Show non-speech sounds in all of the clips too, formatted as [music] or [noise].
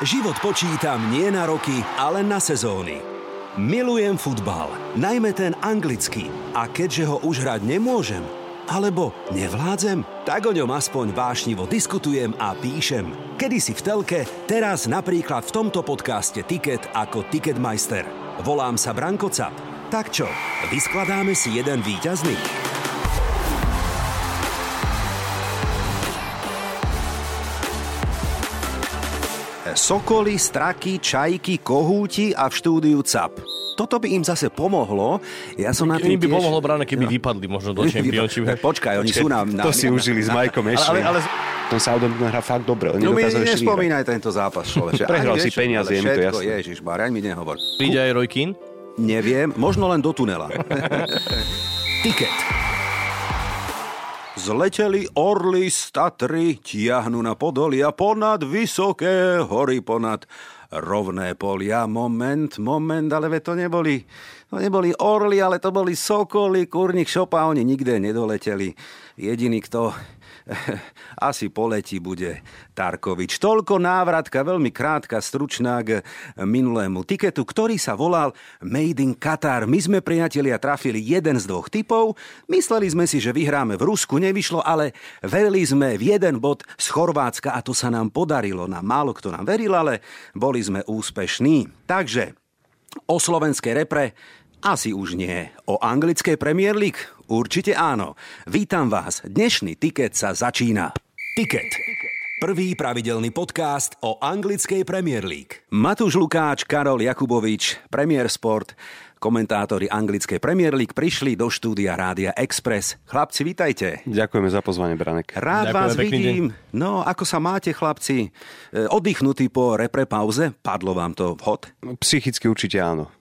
Život počítam nie na roky, ale na sezóny. Milujem futbal, najmä ten anglický. A keďže ho už hrať nemôžem, alebo nevládzem, tak o ňom aspoň vášnivo diskutujem a píšem. Kedy si v telke, teraz napríklad v tomto podcaste Ticket ako Ticketmeister. Volám sa Branko Cap. Tak čo, vyskladáme si jeden výťazný? Sokoly, straky, čajky, kohúti a v štúdiu CAP. Toto by im zase pomohlo. Ja som na tým by tiež... pomohlo bráne, keby vypadli možno do Championship. Počkaj, oni sú na... na To si užili s Majkom Ale, ešte. ale, ale Tom Southampton hrá fakt dobre. No mi nespomínaj tento zápas, človeče. [laughs] Prehral si peniaze, ale je mi to jasné. Ježiš, ani mi nehovor. príde aj Roy Keane. Neviem, možno len do tunela. [laughs] [laughs] Ticket. Zleteli orly z Tatry, tiahnu na podolia ponad vysoké hory, ponad rovné polia. Moment, moment, ale veď to neboli, to neboli orly, ale to boli sokoly, kurník šopa, oni nikde nedoleteli. Jediný, kto [laughs] asi poletí, bude Tarkovič. Toľko návratka, veľmi krátka, stručná k minulému tiketu, ktorý sa volal Made in Qatar. My sme priatelia trafili jeden z dvoch typov. Mysleli sme si, že vyhráme v Rusku, nevyšlo, ale verili sme v jeden bod z Chorvátska a to sa nám podarilo. Na málo kto nám veril, ale boli sme úspešní. Takže o slovenskej repre asi už nie. O anglickej Premier League? Určite áno. Vítam vás. Dnešný tiket sa začína. Tiket. Prvý pravidelný podcast o anglickej Premier League. Matúš Lukáč, Karol Jakubovič, Premier Sport, komentátori anglickej Premier League prišli do štúdia Rádia Express. Chlapci, vítajte. Ďakujeme za pozvanie, Branek. Rád Ďakujeme, vás vidím. No, ako sa máte, chlapci? E, Oddychnutí po repre pauze? Padlo vám to vhod? Psychicky určite áno.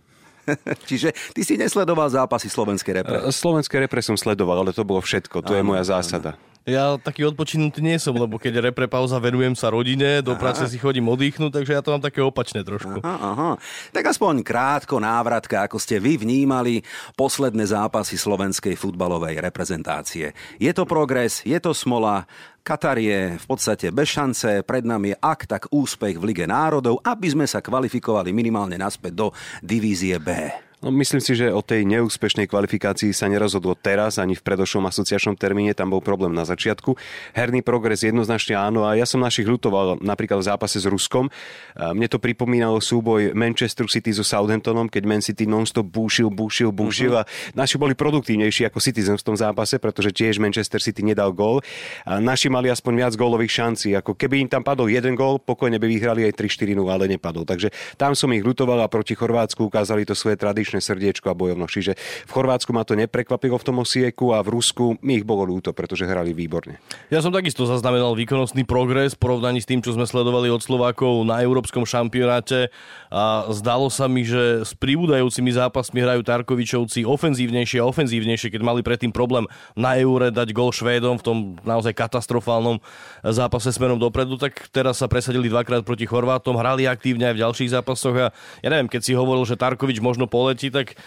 [laughs] Čiže ty si nesledoval zápasy slovenskej repre. Slovenské repre som sledoval, ale to bolo všetko. To je moja zásada. Ja taký odpočinutý nie som, lebo keď repre pauza venujem sa rodine, do práce si chodím oddychnúť, takže ja to mám také opačné trošku. Aha, aha. Tak aspoň krátko návratka, ako ste vy vnímali posledné zápasy slovenskej futbalovej reprezentácie. Je to progres, je to smola, Katar je v podstate bez šance, pred nami je ak tak úspech v Lige národov, aby sme sa kvalifikovali minimálne naspäť do divízie B. No, myslím si, že o tej neúspešnej kvalifikácii sa nerozhodlo teraz, ani v predošlom asociačnom termíne, tam bol problém na začiatku. Herný progres jednoznačne áno a ja som našich ľutoval napríklad v zápase s Ruskom. A Mne to pripomínalo súboj Manchester City so Southamptonom, keď Man City non-stop búšil, búšil, búšil uh-huh. a naši boli produktívnejší ako Citizens v tom zápase, pretože tiež Manchester City nedal gól. A naši mali aspoň viac gólových šancí. Ako keby im tam padol jeden gól, pokojne by vyhrali aj 3-4 ale nepadol. Takže tam som ich ľutoval a proti Chorvátsku ukázali to svoje tradičné srdiečko a bojovnosť. Čiže v Chorvátsku ma to neprekvapilo v tom osieku a v Rusku mi ich bolo ľúto, pretože hrali výborne. Ja som takisto zaznamenal výkonnostný progres v porovnaní s tým, čo sme sledovali od Slovákov na európskom šampionáte a zdalo sa mi, že s pribúdajúcimi zápasmi hrajú Tarkovičovci ofenzívnejšie a ofenzívnejšie, keď mali predtým problém na Eure dať gol Švédom v tom naozaj katastrofálnom zápase smerom dopredu, tak teraz sa presadili dvakrát proti Chorvátom, hrali aktívne aj v ďalších zápasoch a ja neviem, keď si hovoril, že Tarkovič možno poletí, tak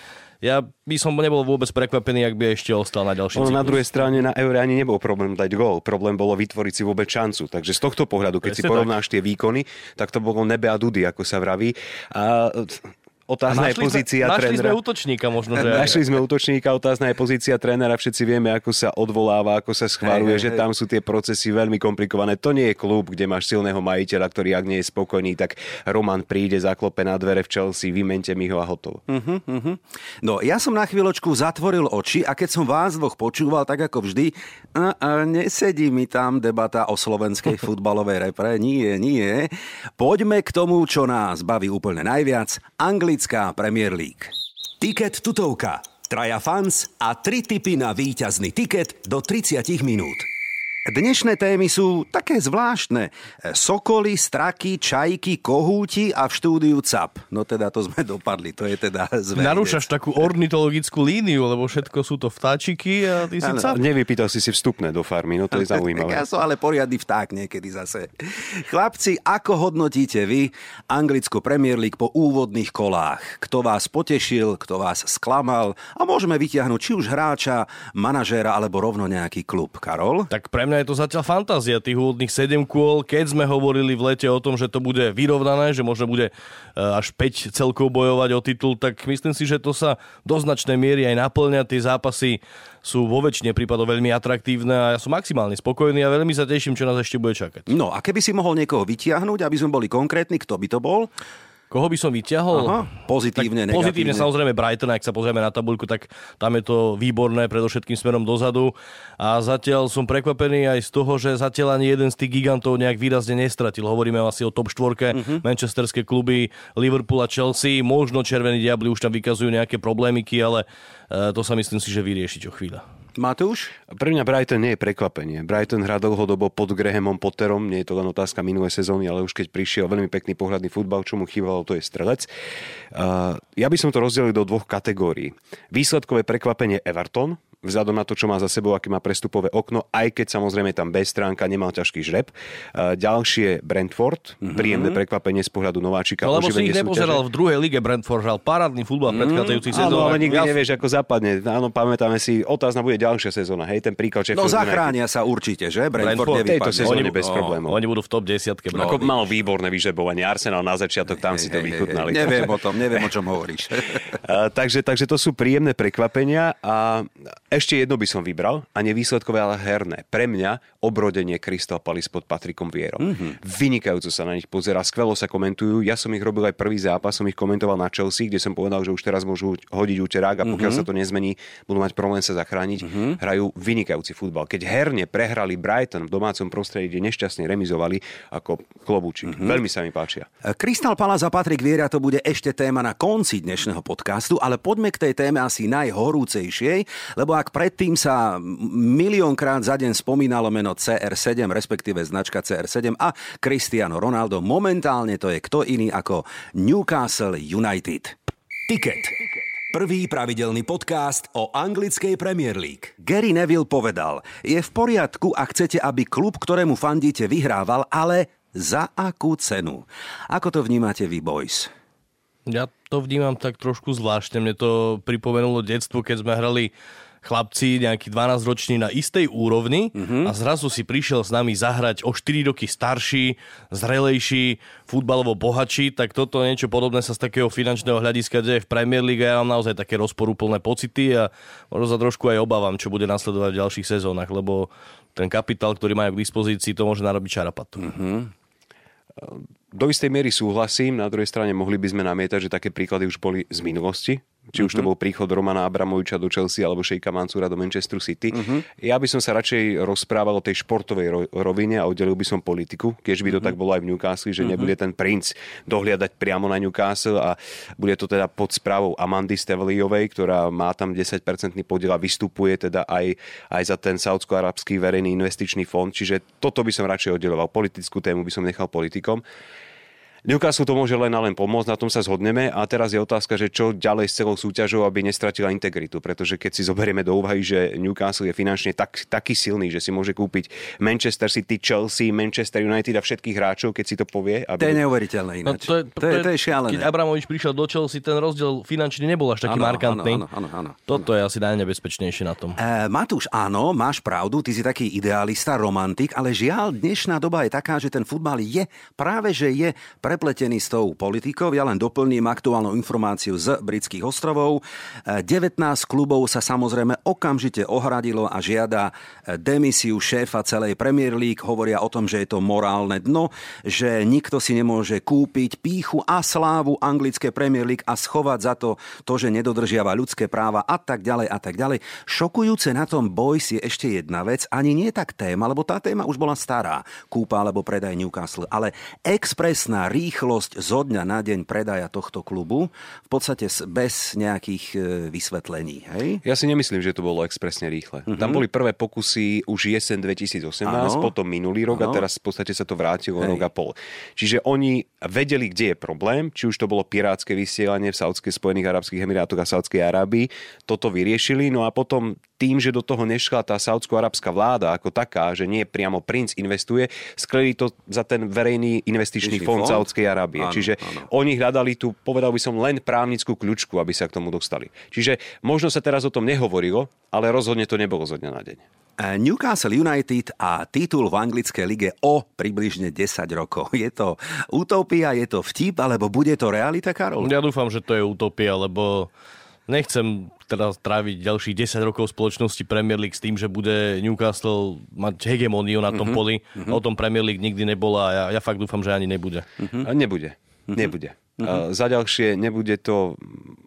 ja by som nebol vôbec prekvapený, ak by ešte ostal na ďalší Ono na druhej strane na Eure ani nebol problém dať gól. Problém bolo vytvoriť si vôbec šancu. Takže z tohto pohľadu, keď si Presne tak. porovnáš tie výkony, tak to bolo nebe a dudy, ako sa vraví. A otázna je Našli sme- pozícia našli trénera. sme útočníka možno, že... Našli sme útočníka, otázna je pozícia trénera, všetci vieme, ako sa odvoláva, ako sa schváluje, Hej, že hej. tam sú tie procesy veľmi komplikované. To nie je klub, kde máš silného majiteľa, ktorý ak nie je spokojný, tak Roman príde, zaklope na dvere v Chelsea, vymente mi ho a hotovo. Mhm. No, ja som na chvíľočku zatvoril oči a keď som vás dvoch počúval, tak ako vždy, a, a nesedí mi tam debata o slovenskej [laughs] futbalovej repre. Nie, nie. Poďme k tomu, čo nás baví úplne najviac. Anglická Premier League. Tiket tutovka. Traja fans a tri tipy na víťazný tiket do 30 minút. Dnešné témy sú také zvláštne. Sokoly, straky, čajky, kohúti a v štúdiu CAP. No teda to sme dopadli, to je teda zver. Narúšaš takú ornitologickú líniu, lebo všetko sú to vtáčiky a ty si Áno. cap. Nevypýtal si si vstupné do farmy, no to je [laughs] zaujímavé. ja som ale poriadny vták niekedy zase. Chlapci, ako hodnotíte vy anglickú Premier League po úvodných kolách? Kto vás potešil, kto vás sklamal? A môžeme vytiahnuť či už hráča, manažéra alebo rovno nejaký klub. Karol? Tak pre mňa je to zatiaľ fantázia tých úvodných 7 kôl. Keď sme hovorili v lete o tom, že to bude vyrovnané, že možno bude eh, až 5 celkov bojovať o titul, tak myslím si, že to sa do značnej miery aj naplňa. Tie zápasy sú vo väčšine prípadov veľmi atraktívne a ja som maximálne spokojný a veľmi sa teším, čo nás ešte bude čakať. No a keby si mohol niekoho vytiahnuť, aby sme boli konkrétni, kto by to bol? Koho by som vyťahol? Aha, pozitívne, tak negatívne. Pozitívne samozrejme Brighton, ak sa pozrieme na tabuľku, tak tam je to výborné, predovšetkým smerom dozadu. A zatiaľ som prekvapený aj z toho, že zatiaľ ani jeden z tých gigantov nejak výrazne nestratil. Hovoríme asi o top štvorke, uh-huh. manchesterské kluby, Liverpool a Chelsea. Možno Červení diabli už tam vykazujú nejaké problémiky, ale e, to sa myslím si, že vyrieši čo chvíľa. Matúš? Pre mňa Brighton nie je prekvapenie. Brighton hrá dlhodobo pod Grahamom Potterom, nie je to len otázka minulé sezóny, ale už keď prišiel veľmi pekný pohľadný futbal, čo mu chýbalo, to je strelec. Uh, ja by som to rozdelil do dvoch kategórií. Výsledkové prekvapenie Everton, vzhľadom na to, čo má za sebou, aké má prestupové okno, aj keď samozrejme tam bez stránka nemal ťažký žreb. Ďalšie Brentford, mm-hmm. príjemné prekvapenie z pohľadu nováčika. No, lebo si ich nepozeral v druhej lige Brentford, hral parádny futbal v predchádzajúcich mm, Áno, ale nikdy ja... nevieš, ako zapadne. Áno, pamätáme si, otázna bude ďalšia sezóna, hej, ten príklad No zachránia sa určite, že? Brentford, Brentford tejto sezóne bez no, problémov. Oni budú v top 10. No, ako mal výborné vyžrebovanie. Arsenal na začiatok, tam si to hey, vychutnali. Neviem o tom, neviem, o čom hovoríš. [laughs] takže, takže to sú príjemné prekvapenia a ešte jedno by som vybral a nevýsledkové, ale herné. Pre mňa obrodenie Crystal Palace pod Patrikom Vierom. Mm-hmm. Vynikajúco sa na nich pozera, skvelo sa komentujú. Ja som ich robil aj prvý zápas, som ich komentoval na Chelsea, kde som povedal, že už teraz môžu hodiť úterák a pokiaľ mm-hmm. sa to nezmení, budú mať problém sa zachrániť. Mm-hmm. Hrajú vynikajúci futbal. Keď herne prehrali Brighton v domácom prostredí, kde nešťastne remizovali ako klobúčik. Mm-hmm. Veľmi sa mi páčia. Crystal Palace a Patrik Viera to bude ešte téma na konci dnešného podcastu, ale poďme k tej téme asi najhorúcejšej, lebo ak predtým sa miliónkrát za deň spomínalo meno CR7, respektíve značka CR7 a Cristiano Ronaldo, momentálne to je kto iný ako Newcastle United. Ticket. Prvý pravidelný podcast o anglickej Premier League. Gary Neville povedal, je v poriadku, ak chcete, aby klub, ktorému fandíte, vyhrával, ale za akú cenu? Ako to vnímate vy, boys? Ja to vnímam tak trošku zvláštne. Mne to pripomenulo detstvo, keď sme hrali chlapci, nejakí 12 roční na istej úrovni mm-hmm. a zrazu si prišiel s nami zahrať o 4 roky starší, zrelejší, futbalovo bohatší, tak toto niečo podobné sa z takého finančného hľadiska deje v Premier League a ja mám naozaj také rozporúplné pocity a možno sa trošku aj obávam, čo bude nasledovať v ďalších sezónach, lebo ten kapitál, ktorý majú k dispozícii, to môže narobiť čarapatu. Mm-hmm. Do istej miery súhlasím, na druhej strane mohli by sme namietať, že také príklady už boli z minulosti, či už to mhm. bol príchod Romana Abramoviča do Chelsea alebo Šejka Mansúra do Manchester City. Uh-huh. Ja by som sa radšej rozprával o tej športovej rovine a oddelil by som politiku, keď by to uh-huh. tak bolo aj v Newcastle, že uh-huh. nebude ten princ dohliadať priamo na Newcastle a bude to teda pod správou Amandy Steveliovej, ktorá má tam 10% podiel a vystupuje teda aj, aj za ten saudsko-arabský verejný investičný fond. Čiže toto by som radšej oddeloval. Politickú tému by som nechal politikom. Newcastle to môže len a len pomôcť, na tom sa zhodneme a teraz je otázka, že čo ďalej s celou súťažou, aby nestratila integritu, pretože keď si zoberieme do úvahy, že Newcastle je finančne tak, taký silný, že si môže kúpiť Manchester City, Chelsea, Manchester United a všetkých hráčov, keď si to povie. Aby... To je neuveriteľné no, ináč. No, to, je, to, je, to je šialené. Keď Abramovič prišiel do Chelsea, ten rozdiel finančne nebol až taký ano, markantný. Áno, áno, áno, Toto je asi najnebezpečnejšie na tom. E, Matúš, áno, máš pravdu, ty si taký idealista, romantik, ale žiaľ, dnešná doba je taká, že ten futbal je práve, že je prepletený s tou politikov. Ja len doplním aktuálnu informáciu z britských ostrovov. 19 klubov sa samozrejme okamžite ohradilo a žiada demisiu šéfa celej Premier League. Hovoria o tom, že je to morálne dno, že nikto si nemôže kúpiť píchu a slávu anglické Premier League a schovať za to to, že nedodržiava ľudské práva a tak ďalej a tak ďalej. Šokujúce na tom Boys je ešte jedna vec, ani nie tak téma, lebo tá téma už bola stará, kúpa alebo predaj Newcastle, ale expresná rýchlosť zo dňa na deň predaja tohto klubu, v podstate bez nejakých e, vysvetlení. Hej? Ja si nemyslím, že to bolo expresne rýchle. Uh-huh. Tam boli prvé pokusy už jesen 2018, ano. potom minulý rok ano. a teraz v podstate sa to vrátilo rok a pol. Čiže oni vedeli, kde je problém, či už to bolo pirátske vysielanie v Saudských Spojených Arabských Emirátoch a Saudskej Arábii, toto vyriešili, no a potom tým, že do toho nešla tá saudsko-arabská vláda ako taká, že nie priamo princ investuje, skleli to za ten verejný investičný fond, fond Saudskej Arábie. Áno, Čiže áno. oni hľadali tú, povedal by som, len právnickú kľúčku, aby sa k tomu dostali. Čiže možno sa teraz o tom nehovorilo, ale rozhodne to nebolo zo dňa na deň. Newcastle United a titul v anglickej lige o približne 10 rokov. Je to utopia, je to vtip, alebo bude to realita, Karol? Ja dúfam, že to je utopia, lebo nechcem teda tráviť ďalších 10 rokov spoločnosti Premier League s tým, že bude Newcastle mať hegemóniu na tom mm-hmm. poli. Mm-hmm. O tom Premier League nikdy nebola a ja, ja fakt dúfam, že ani nebude. Mm-hmm. A nebude. Mm-hmm. Nebude. Uh-huh. Za ďalšie nebude to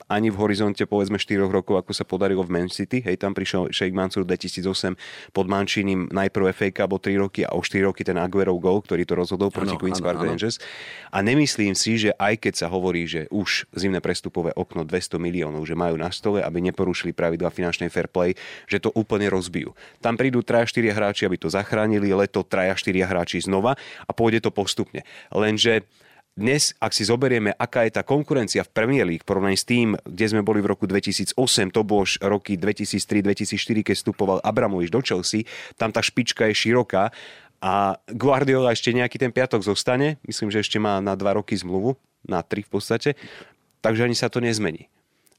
ani v horizonte povedzme 4 rokov, ako sa podarilo v Man City. Hej, tam prišiel Sheikh Mansur 2008 pod Mančinim najprv FA Cup o 3 roky a o 4 roky ten Aguero gol, ktorý to rozhodol proti ano, Queen's Park Rangers. A nemyslím si, že aj keď sa hovorí, že už zimné prestupové okno 200 miliónov, že majú na stole, aby neporušili pravidla finančnej fair play, že to úplne rozbijú. Tam prídu 3-4 hráči, aby to zachránili, leto 3-4 hráči znova a pôjde to postupne. Lenže dnes, ak si zoberieme, aká je tá konkurencia v Premier League, porovnaní s tým, kde sme boli v roku 2008, to bolo roky 2003-2004, keď vstupoval Abramovič do Chelsea, tam tá špička je široká a Guardiola ešte nejaký ten piatok zostane, myslím, že ešte má na dva roky zmluvu, na tri v podstate, takže ani sa to nezmení.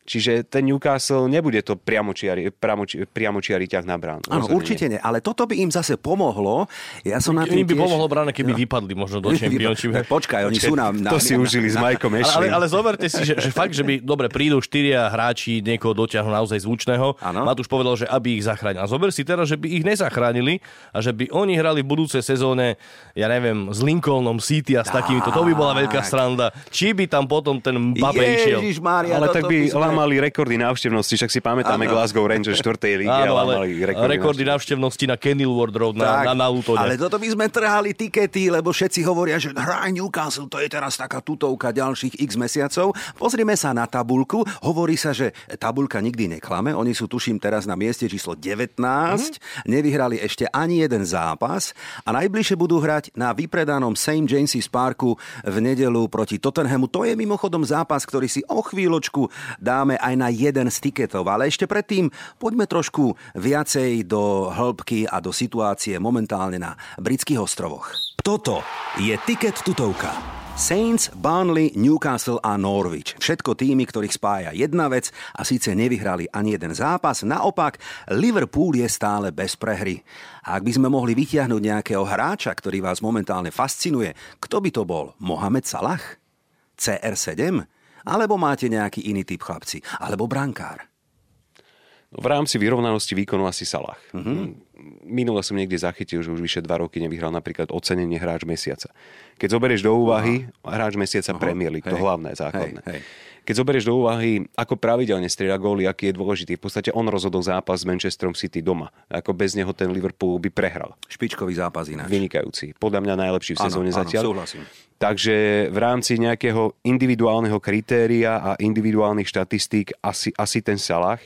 Čiže ten Newcastle nebude to priamočiari, priamoči, priamočiari ťah na bránu. Áno, určite nie. Ale toto by im zase pomohlo. Ja som na tým by tiež... pomohlo bráne, keby no. vypadli možno do Championship. Počkaj, oni Počkaj, sú na, na... To si na, užili na, s Majkom ale, ale, ale zoberte si, že, že fakt, že by, dobre, prídu štyria hráči, niekoho dotiahnu naozaj zvučného. Ano. Matúš povedal, že aby ich zachránil. A zober si teraz, že by ich nezachránili a že by oni hrali v budúcej sezóne, ja neviem, s Lincolnom City a s takýmito. To by bola veľká stranda. Či by tam potom ten Mbappé išiel. ale tak by lámali rekordy návštevnosti, však si pamätáme ano. Glasgow Rangers 4. lígy, Áno, ale, ale rekordy, rekordy návštevnosti na Kenilworth Road na, na, na Lutone. Ale toto by sme trhali tikety, lebo všetci hovoria, že hraj Newcastle, to je teraz taká tutovka ďalších x mesiacov. Pozrime sa na tabulku. Hovorí sa, že tabulka nikdy neklame. Oni sú, tuším, teraz na mieste číslo 19. Mm-hmm. Nevyhrali ešte ani jeden zápas a najbližšie budú hrať na vypredanom St. James's Parku v nedelu proti Tottenhamu. To je mimochodom zápas, ktorý si o chvíľočku dáme aj na jeden z tiketov. Ale ešte predtým poďme trošku viacej do hĺbky a do situácie momentálne na britských ostrovoch. Toto je Tiket tutovka. Saints, Burnley, Newcastle a Norwich. Všetko týmy, ktorých spája jedna vec a síce nevyhrali ani jeden zápas. Naopak, Liverpool je stále bez prehry. A ak by sme mohli vytiahnuť nejakého hráča, ktorý vás momentálne fascinuje, kto by to bol? Mohamed Salah? CR7? Alebo máte nejaký iný typ chlapci? Alebo brankár? No, v rámci vyrovnanosti výkonu asi Salah. Uh-huh. Minule som niekde zachytil, že už vyše dva roky nevyhral napríklad ocenenie hráč mesiaca. Keď zoberieš do úvahy uh-huh. hráč mesiaca uh-huh. Premier League, hej. to hlavné, základné. Hej, hej. Keď zoberieš do úvahy, ako pravidelne strieda góly, aký je dôležitý, v podstate on rozhodol zápas s Manchesterom City doma. Ako bez neho ten Liverpool by prehral. Špičkový zápas ináč. Vynikajúci. Podľa mňa najlepší v sezóne áno, zatiaľ. súhlasím. Takže v rámci nejakého individuálneho kritéria a individuálnych štatistík asi, asi ten Salah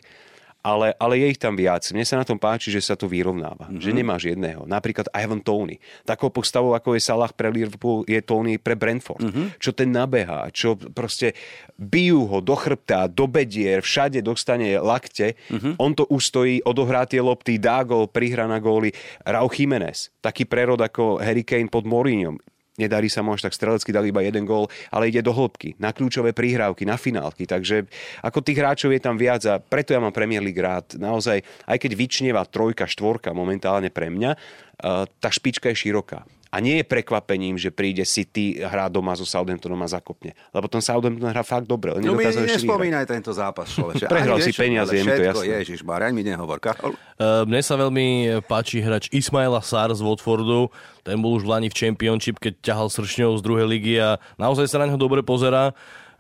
ale, ale je ich tam viac. Mne sa na tom páči, že sa to vyrovnáva. Mm-hmm. Že nemáš jedného. Napríklad Ivan Tony. Takou postavou, ako je Salah pre Liverpool, je Tony pre Brentford. Mm-hmm. Čo ten nabehá, čo proste bijú ho do chrbta, do bedier, všade dostane lakte. Mm-hmm. On to ustojí, odohrá tie lopty, dá gol, prihra na góly. Rau Jiménez, taký prerod ako Harry Kane pod Mourinhom nedarí sa mu až tak strelecky, dali iba jeden gól, ale ide do hĺbky, na kľúčové prihrávky, na finálky. Takže ako tých hráčov je tam viac a preto ja mám Premier League rád. Naozaj, aj keď vyčnieva trojka, štvorka momentálne pre mňa, eh, tá špička je široká. A nie je prekvapením, že príde City, hrá doma so Southamptonom a zakopne. Lebo ten Southampton hrá fakt dobre. No mi nespomínaj tento zápas, človeče. [laughs] Prehral si peniaze, je mi to jasné. Ježiš, Báraň mi nehovor. Karol? Uh, mne sa veľmi páči hrač Ismaila Sár z Watfordu. Ten bol už v Lani v Championship, keď ťahal sršňou z druhej ligy a naozaj sa na neho dobre pozerá.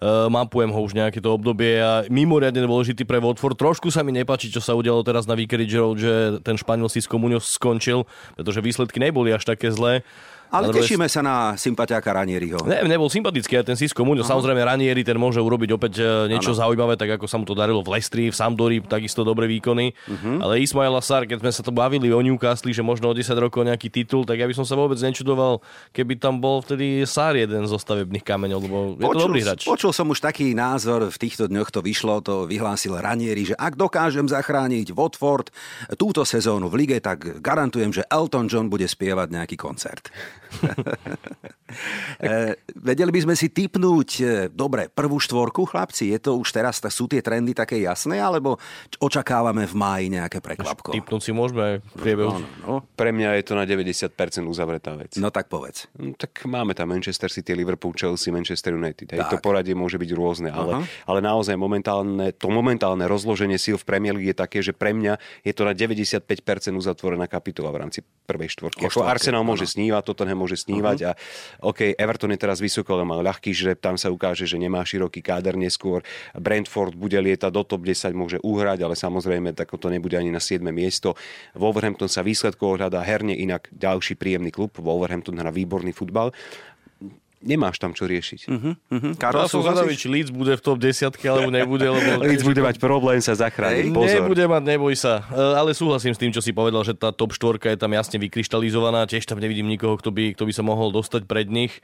Uh, mapujem ho už nejaké to obdobie a mimoriadne dôležitý pre Watford. Trošku sa mi nepáči, čo sa udialo teraz na Vicarage Road, že ten španiel si skončil, pretože výsledky neboli až také zlé. Ale tešíme sa na sympatiáka Ranieriho. Ne, nebol sympatický aj ten Sisko Muňo. Samozrejme Ranieri ten môže urobiť opäť e, niečo ano. zaujímavé, tak ako sa mu to darilo v Lestri, v Sampdori, takisto dobré výkony. Uh-huh. Ale Ismail Sar, keď sme sa to bavili o Newcastle, že možno o 10 rokov nejaký titul, tak ja by som sa vôbec nečudoval, keby tam bol vtedy Sar jeden zo stavebných kameňov, lebo je počul, to dobrý hráč. Počul som už taký názor, v týchto dňoch to vyšlo, to vyhlásil Ranieri, že ak dokážem zachrániť Watford túto sezónu v lige, tak garantujem, že Elton John bude spievať nejaký koncert. [laughs] e, vedeli by sme si typnúť, e, dobre, prvú štvorku, chlapci, je to už teraz, sú tie trendy také jasné, alebo očakávame v máji nejaké prekvapko? Typnúť si môžeme aj v priebehu. No, no, Pre mňa je to na 90% uzavretá vec. no tak povedz. No, tak máme tam Manchester City, Liverpool, Chelsea, Manchester United. Hej, to poradie môže byť rôzne, ale, ale naozaj momentálne, to momentálne rozloženie síl v Premier League je také, že pre mňa je to na 95% uzatvorená kapitola v rámci prvej štvorky. Ako Arsenal môže snívať, Tottenham môže snívať a OK, Everton je teraz vysoko, ale mal ľahký žreb, tam sa ukáže, že nemá široký káder neskôr. Brentford bude lietať do top 10, môže uhrať, ale samozrejme tak to nebude ani na 7. miesto. Wolverhampton sa výsledkovo hľadá herne inak ďalší príjemný klub. Wolverhampton hrá výborný futbal. Nemáš tam čo riešiť. Mhm. Ja Karol, som zvedavý, či Leeds bude v top 10 alebo nebude, lebo... [laughs] Leeds bude mať problém sa zachrániť. Pozor. Nebude mať, neboj sa. E, Ale súhlasím s tým, čo si povedal, že tá top štvorka je tam jasne vykryštalizovaná. Tiež tam nevidím nikoho, kto by, kto by sa mohol dostať pred nich.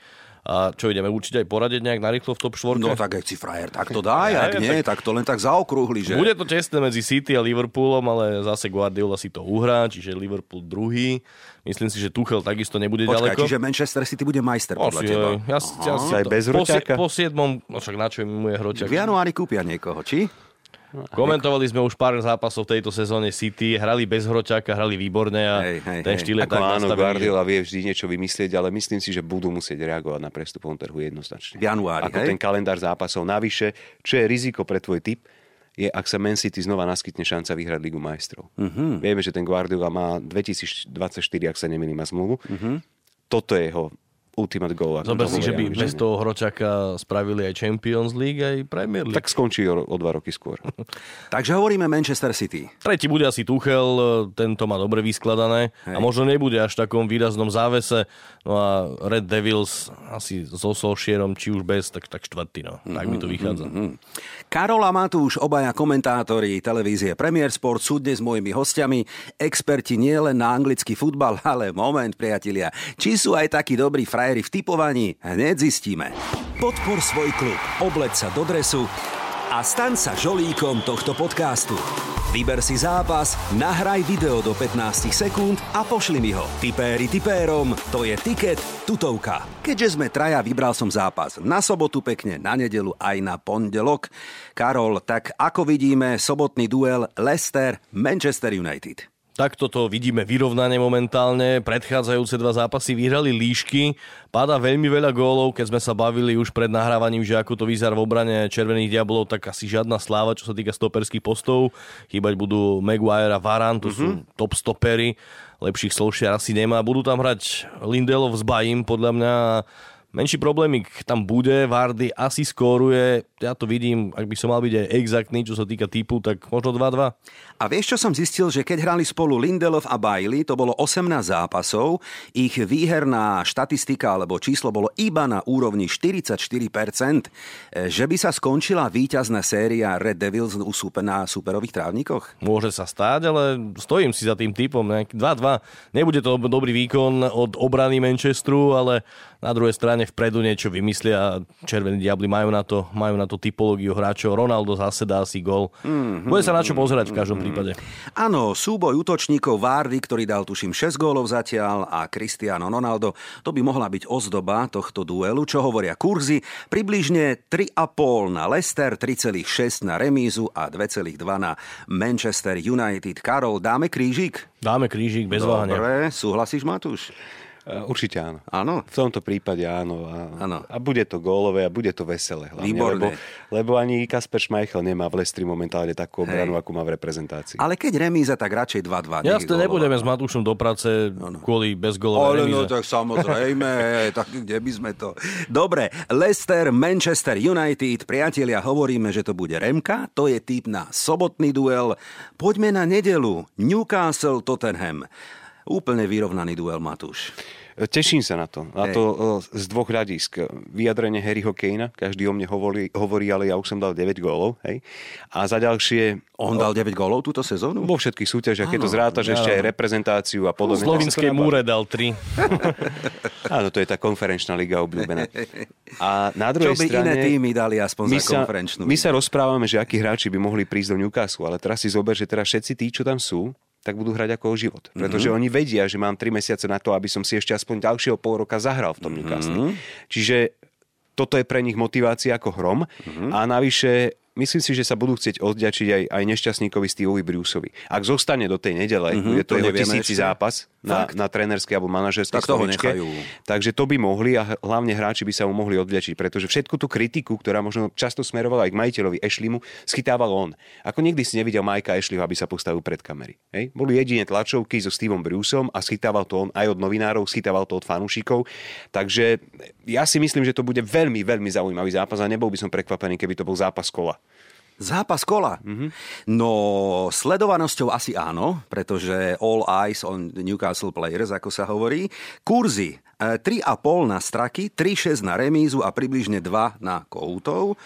A čo ideme určite aj poradiť nejak narýchlo v top štvorke? No tak, ak si frajer, tak to Ja, ak ja, nie, tak to len tak zaokrúhli, že... Bude to tesné medzi City a Liverpoolom, ale zase Guardiola si to uhrá, čiže Liverpool druhý. Myslím si, že Tuchel takisto nebude Počkaj, ďaleko. čiže Manchester City bude majster podľa Asi, teba. ja, si- ja, si Aj to- bez po, Hroťaka? po siedmom, no však na čo mu je hroťak? V januári kúpia niekoho, či? Komentovali sme už pár zápasov v tejto sezóne City, hrali bez hroťaka, hrali výborne a Hej, hej, ten hej. štýl je tak áno, Guardiola vie vždy niečo vymyslieť, ale myslím si, že budú musieť reagovať na prestupom trhu jednoznačne. V januári, Ako hej? ten kalendár zápasov. Navyše, čo je riziko pre tvoj typ, je, ak sa Man City znova naskytne šanca vyhrať Ligu majstrov. Uh-huh. Vieme, že ten Guardiola má 2024, ak sa nemýlim, má zmluvu. Uh-huh. Toto je jeho ultimate goal. ako Zober si, že by bez toho Hročaka spravili aj Champions League, aj Premier League. Tak skončí o, o dva roky skôr. [laughs] Takže hovoríme Manchester City. Tretí bude asi Tuchel, tento má dobre vyskladané a Hej. možno nebude až v takom výraznom závese. No a Red Devils asi so Solskierom, či už bez, tak, tak štvrtý, no. Tak mi to vychádza. Karol a Matúš, obaja komentátori televízie Premier Sport sú dnes mojimi hostiami, experti nie len na anglický futbal, [laughs] ale moment, priatelia, či sú aj takí dobrí frajeri v typovaní, hneď zistíme. Podpor svoj klub, obleď sa do dresu a staň sa žolíkom tohto podcastu. Vyber si zápas, nahraj video do 15 sekúnd a pošli mi ho. Tipéri tipérom, to je tiket tutovka. Keďže sme traja, vybral som zápas na sobotu pekne, na nedelu aj na pondelok. Karol, tak ako vidíme, sobotný duel Leicester-Manchester United. Takto to vidíme vyrovnanie momentálne. Predchádzajúce dva zápasy vyhrali líšky. Páda veľmi veľa gólov. Keď sme sa bavili už pred nahrávaním, že ako to vyzerá v obrane Červených diablov, tak asi žiadna sláva, čo sa týka stoperských postov. Chýbať budú Maguire a Varan, to sú top stopery. Lepších Solskjaer asi nemá. Budú tam hrať Lindelov s Bajim, podľa mňa. Menší problémik tam bude, Vardy asi skóruje, ja to vidím, ak by som mal byť aj exaktný, čo sa týka typu, tak možno 2-2. A vieš, čo som zistil, že keď hrali spolu Lindelov a Bailey, to bolo 18 zápasov, ich výherná štatistika alebo číslo bolo iba na úrovni 44%, e, že by sa skončila víťazná séria Red Devils na superových trávnikoch? Môže sa stáť, ale stojím si za tým typom. nejak 2-2. Nebude to dobrý výkon od obrany Manchesteru, ale na druhej strane vpredu niečo vymyslia. Červení diabli majú na to, majú na to typológiu hráčov. Ronaldo zase dá si gol. Bude sa na čo pozerať v každom prípade. Áno, súboj útočníkov Vardy, ktorý dal tuším 6 gólov zatiaľ a Cristiano Ronaldo, to by mohla byť ozdoba tohto duelu, čo hovoria kurzy. Približne 3,5 na Leicester, 3,6 na remízu a 2,2 na Manchester United. Karol, dáme krížik? Dáme krížik bez váhania. Dobre, súhlasíš Matúš? E, Určite áno. Áno? V tomto prípade áno. A, Áno. a bude to gólové a bude to veselé. Hlavne, Výborné. lebo, lebo ani Kasper Schmeichel nemá v Lestri momentálne takú obranu, akú má v reprezentácii. Ale keď remíza, tak radšej 2-2. Ja nech ste gólová. nebudeme s Matúšom do práce kvôli bezgolovej Ale remíze. no tak samozrejme, [laughs] tak kde by sme to... Dobre, Leicester, Manchester United, priatelia, hovoríme, že to bude Remka, to je typ na sobotný duel. Poďme na nedelu, Newcastle, Tottenham. Úplne vyrovnaný duel, Matúš. Teším sa na to. Na Hej. to z dvoch hľadisk. Vyjadrenie Harryho Kanea, každý o mne hovorí, hovorí, ale ja už som dal 9 gólov. Hej. A za ďalšie, On dal 9 gólov túto sezónu? vo všetkých súťažiach, keď to zrátaš ešte aj reprezentáciu a podobne. Slovinskej sa múre dal 3. [laughs] Áno, to je tá konferenčná liga obľúbená. A na Čo druhej by strane... iné týmy dali aspoň my za sa, konferenčnú? my sa rozprávame, že akí hráči by mohli prísť do Newcastle, ale teraz si zober, že teraz všetci tí, čo tam sú, tak budú hrať ako o život. Pretože mm-hmm. oni vedia, že mám 3 mesiace na to, aby som si ešte aspoň ďalšieho pol roka zahral v tom Newcastle. Mm-hmm. Čiže toto je pre nich motivácia ako hrom. Mm-hmm. A navyše myslím si, že sa budú chcieť odďačiť aj, aj nešťastníkovi Steveovi Bruceovi. Ak zostane do tej nedele, mm-hmm, bude to, to jeho tisíci ešte. zápas na, na trénerskej alebo manažerskej tak nechajú. Takže to by mohli a hlavne hráči by sa mu mohli odvďačiť, pretože všetku tú kritiku, ktorá možno často smerovala aj k majiteľovi Ešlimu, schytával on. Ako nikdy si nevidel Majka Ešliho, aby sa postavil pred kamery. Hej? Boli jedine tlačovky so Steveom Bruceom a schytával to on aj od novinárov, schytával to od fanúšikov. Takže ja si myslím, že to bude veľmi, veľmi zaujímavý zápas a nebol by som prekvapený, keby to bol zápas kola. Zápas kola. Mm-hmm. No, sledovanosťou asi áno, pretože all eyes on Newcastle players, ako sa hovorí. Kurzy 3,5 e, na straky, 3,6 na remízu a približne 2 na koutov.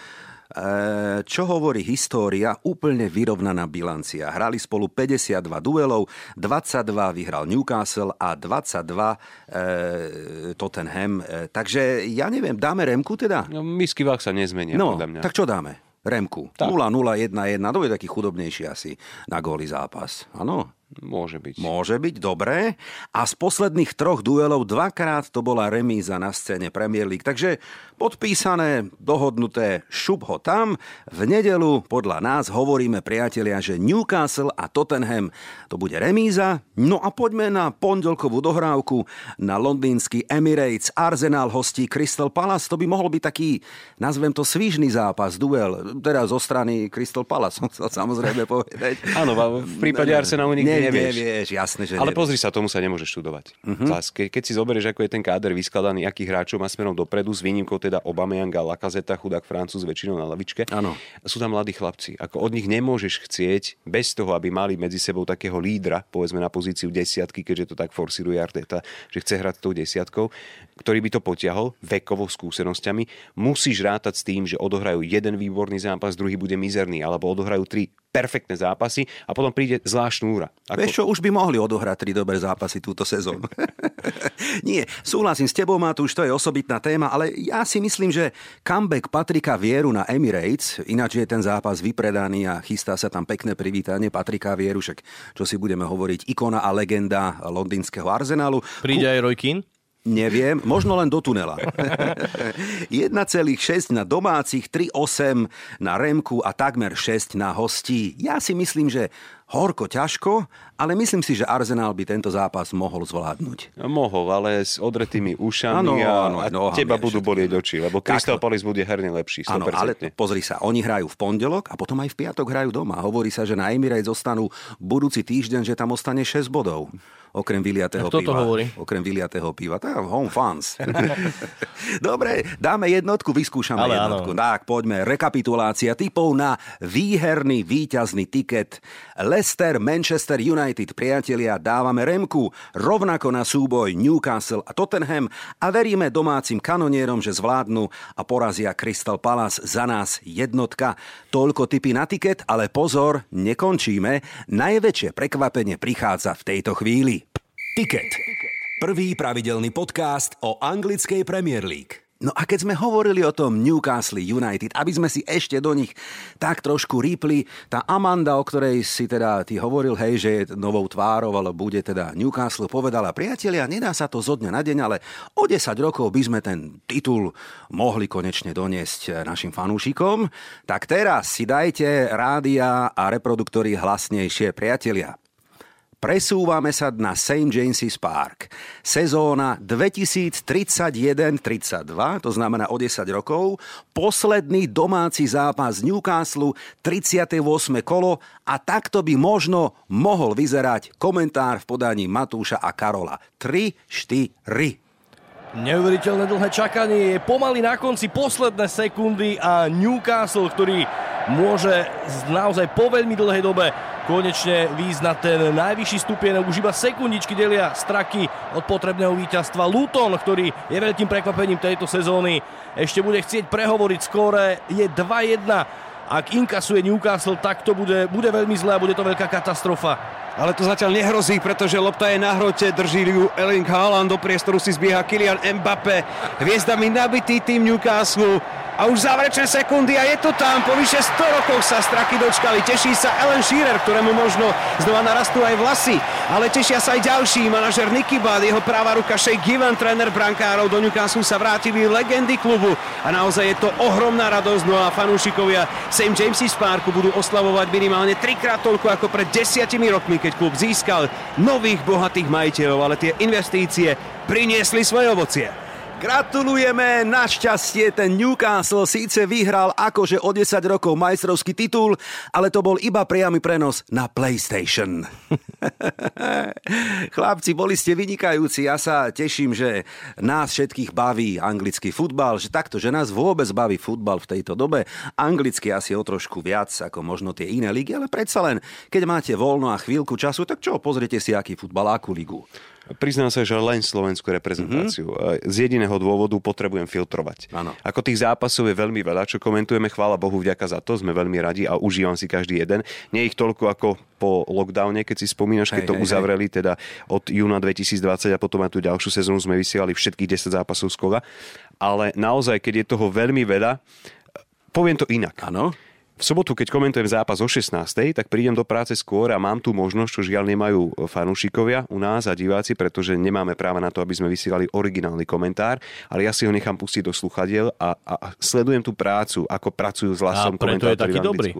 E, čo hovorí história? Úplne vyrovnaná bilancia. Hrali spolu 52 duelov, 22 vyhral Newcastle a 22 e, Tottenham. E, takže ja neviem, dáme Remku teda? No, misky sa nezmenia, no, podľa mňa. tak čo dáme? Remku. 0-0, 1-1, to je taký chudobnejší asi na góly zápas. Áno? Môže byť. Môže byť, dobré. A z posledných troch duelov dvakrát to bola remíza na scéne Premier League. Takže podpísané, dohodnuté, šup ho tam. V nedelu podľa nás hovoríme, priatelia, že Newcastle a Tottenham to bude remíza. No a poďme na pondelkovú dohrávku na londýnsky Emirates. Arsenal hostí Crystal Palace. To by mohol byť taký, nazvem to, svížný zápas, duel. Teda zo strany Crystal Palace, [laughs] som chcel samozrejme povedať. Áno, v prípade Arsenalu nikdy nevieš. nevieš, jasne, že Ale nevieš. pozri sa, tomu sa nemôžeš študovať. Uh-huh. Zas, ke, keď si zoberieš, ako je ten káder vyskladaný, akých hráčov má smerom dopredu, s výnimkou teda Obameyanga, Lakazeta, chudák Francúz väčšinou na lavičke. Ano. Sú tam mladí chlapci. Ako od nich nemôžeš chcieť, bez toho, aby mali medzi sebou takého lídra, povedzme na pozíciu desiatky, keďže to tak forsiruje Arteta, že chce hrať tou desiatkou, ktorý by to potiahol vekovo skúsenosťami. Musíš rátať s tým, že odohrajú jeden výborný zápas, druhý bude mizerný, alebo odohrajú tri perfektné zápasy a potom príde zlá šnúra. Ako... Vieš čo, už by mohli odohrať tri dobré zápasy túto sezónu. [laughs] Nie, súhlasím s tebou, Matúš, to je osobitná téma, ale ja si myslím, že comeback Patrika Vieru na Emirates, ináč je ten zápas vypredaný a chystá sa tam pekné privítanie Patrika Vieru, však čo si budeme hovoriť, ikona a legenda londýnskeho Arsenalu. Príde aj Roy Keane? Neviem, možno len do tunela. [laughs] 1,6 na domácich, 3,8 na Remku a takmer 6 na hostí. Ja si myslím, že horko ťažko, ale myslím si, že Arsenal by tento zápas mohol zvládnuť. No, mohol, ale s odretými ušami ano, a, ano, a no, teba budú bolieť oči, lebo Crystal Palace bude herne lepší. Áno, ale pozri sa, oni hrajú v pondelok a potom aj v piatok hrajú doma. Hovorí sa, že na Emirates zostanú budúci týždeň, že tam ostane 6 bodov okrem vyliatého Kto piva. to hovorí? Okrem vyliatého piva. Tak, home fans. [laughs] Dobre, dáme jednotku, vyskúšame Ale jednotku. Áno. Tak, poďme. Rekapitulácia typov na výherný víťazný tiket. Leicester, Manchester United, priatelia, dávame Remku, rovnako na súboj Newcastle a Tottenham a veríme domácim kanonierom, že zvládnu a porazia Crystal Palace za nás jednotka. Toľko typy na tiket, ale pozor, nekončíme. Najväčšie prekvapenie prichádza v tejto chvíli. Ticket. Prvý pravidelný podcast o anglickej Premier League. No a keď sme hovorili o tom Newcastle United, aby sme si ešte do nich tak trošku rýpli, tá Amanda, o ktorej si teda ty hovoril, hej, že je novou tvárou, ale bude teda Newcastle, povedala, priatelia, nedá sa to zo dňa na deň, ale o 10 rokov by sme ten titul mohli konečne doniesť našim fanúšikom. Tak teraz si dajte rádia a reproduktory hlasnejšie, priatelia. Presúvame sa na St. James's Park. Sezóna 2031-32, to znamená o 10 rokov. Posledný domáci zápas Newcastle, 38. kolo a takto by možno mohol vyzerať komentár v podaní Matúša a Karola. 3, 4. Neuveriteľné dlhé čakanie je pomaly na konci posledné sekundy a Newcastle, ktorý môže naozaj po veľmi dlhej dobe konečne výjsť na ten najvyšší stupienok. Už iba sekundičky delia straky od potrebného víťazstva. Luton, ktorý je veľkým prekvapením tejto sezóny, ešte bude chcieť prehovoriť skóre. Je 2-1. Ak inkasuje Newcastle, tak to bude, bude veľmi zlé a bude to veľká katastrofa. Ale to zatiaľ nehrozí, pretože lopta je na hrote, drží ju Erling Haaland, do priestoru si zbieha Kylian Mbappé. Hviezdami nabitý tým Newcastle a už záverečné sekundy a je to tam. Po vyše 100 rokoch sa straky dočkali. Teší sa Ellen Shearer, ktorému možno znova narastú aj vlasy. Ale tešia sa aj ďalší. Manažer Nicky Budd, jeho práva ruka Shea Given, tréner brankárov. Do Newcastle sa vrátili legendy klubu. A naozaj je to ohromná radosť. No a fanúšikovia St. James's Parku budú oslavovať minimálne trikrát toľko ako pred desiatimi rokmi, keď klub získal nových bohatých majiteľov. Ale tie investície priniesli svoje ovocie. Gratulujeme, našťastie ten Newcastle síce vyhral akože o 10 rokov majstrovský titul, ale to bol iba priamy prenos na PlayStation. [laughs] Chlapci, boli ste vynikajúci, ja sa teším, že nás všetkých baví anglický futbal, že takto, že nás vôbec baví futbal v tejto dobe. Anglicky asi o trošku viac ako možno tie iné ligy, ale predsa len, keď máte voľno a chvíľku času, tak čo, pozrite si, aký futbal, akú ligu. Priznám sa, že len slovenskú reprezentáciu. Mm-hmm. Z jediného dôvodu potrebujem filtrovať. Ano. Ako tých zápasov je veľmi veľa, čo komentujeme, chvála Bohu, vďaka za to, sme veľmi radi a užívam si každý jeden. Nie ich toľko ako po lockdowne, keď si spomínaš, keď hej, to hej, uzavreli hej. teda od júna 2020 a potom aj tú ďalšiu sezónu sme vysielali všetkých 10 zápasov z kola. Ale naozaj, keď je toho veľmi veľa, poviem to inak. Áno v sobotu, keď komentujem zápas o 16. tak prídem do práce skôr a mám tu možnosť, čo žiaľ nemajú fanúšikovia u nás a diváci, pretože nemáme práva na to, aby sme vysielali originálny komentár, ale ja si ho nechám pustiť do sluchadiel a, a sledujem tú prácu, ako pracujú s hlasom komentátori. je taký dobrý.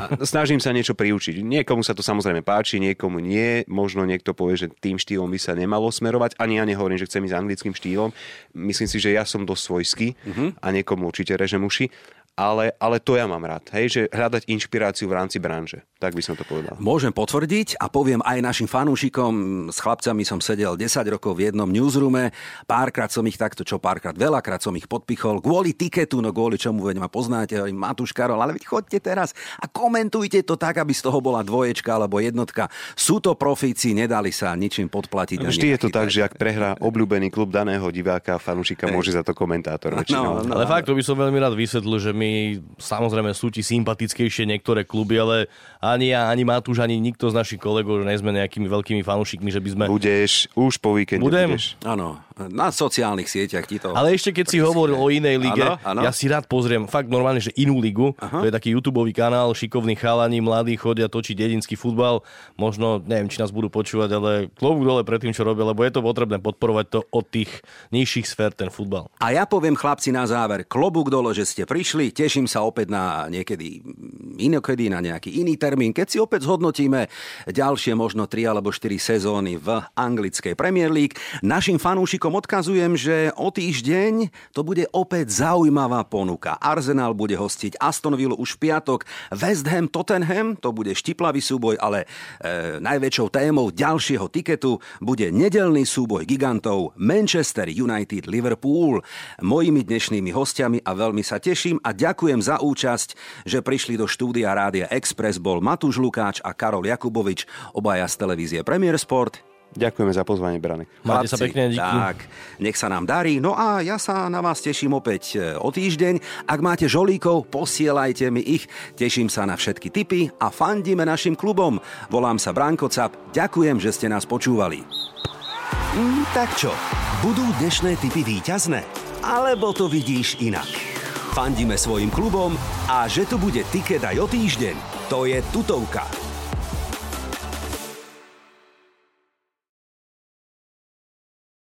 A snažím sa niečo priučiť. Niekomu sa to samozrejme páči, niekomu nie. Možno niekto povie, že tým štýlom by sa nemalo smerovať. Ani ja nehovorím, že chcem ísť anglickým štýlom. Myslím si, že ja som dosť svojský uh-huh. a niekomu určite režem uši ale, ale to ja mám rád, hej, že hľadať inšpiráciu v rámci branže. Tak by som to povedal. Môžem potvrdiť a poviem aj našim fanúšikom, s chlapcami som sedel 10 rokov v jednom newsroome, párkrát som ich takto, čo párkrát, veľakrát som ich podpichol, kvôli tiketu, no kvôli čomu, veď ma poznáte, Matúš Karol, ale veď chodte teraz a komentujte to tak, aby z toho bola dvoječka alebo jednotka. Sú to profíci, nedali sa ničím podplatiť. Vždy je to tak, že ak prehrá obľúbený klub daného diváka, fanúšika, môže za to komentátor. No, no, ale fakt, to by som veľmi rád vysvetlil, že my my samozrejme sú ti sympatickejšie niektoré kluby, ale ani ja, ani Matúš, ani nikto z našich kolegov nie sme nejakými veľkými fanúšikmi, že by sme... Budeš, už po víkende Budem? budeš. Áno, na sociálnych sieťach ti to... Ale ešte keď si hovoril o inej lige, ano, ano. ja si rád pozriem fakt normálne, že inú ligu, Aha. to je taký youtube kanál, šikovní chalani, mladí chodia točiť dedinský futbal, možno, neviem, či nás budú počúvať, ale klobúk dole pred tým, čo robia, lebo je to potrebné podporovať to od tých nižších sfér, ten futbal. A ja poviem chlapci na záver, klobúk dole, že ste prišli, teším sa opäť na niekedy inokedy, na nejaký iný termín, keď si opäť zhodnotíme ďalšie možno 3 alebo 4 sezóny v anglickej Premier League. Našim fanúšikom odkazujem, že o týždeň to bude opäť zaujímavá ponuka. Arsenal bude hostiť Aston Villa už v piatok, West Ham Tottenham, to bude štiplavý súboj, ale e, najväčšou témou ďalšieho tiketu bude nedelný súboj gigantov Manchester United Liverpool. Mojimi dnešnými hostiami a veľmi sa teším a ďakujem za účasť, že prišli do štúdia Rádia Express bol Matúš Lukáč a Karol Jakubovič, obaja z televízie Premier Sport. Ďakujeme za pozvanie, Brany. Máte sa pekne, díky. Tak, nech sa nám darí. No a ja sa na vás teším opäť e, o týždeň. Ak máte žolíkov, posielajte mi ich. Teším sa na všetky tipy a fandíme našim klubom. Volám sa Branko Cap. Ďakujem, že ste nás počúvali. Mm, tak čo, budú dnešné typy výťazné? Alebo to vidíš inak? Fandíme svojim klubom a že tu bude tiket aj o týždeň, to je tutovka.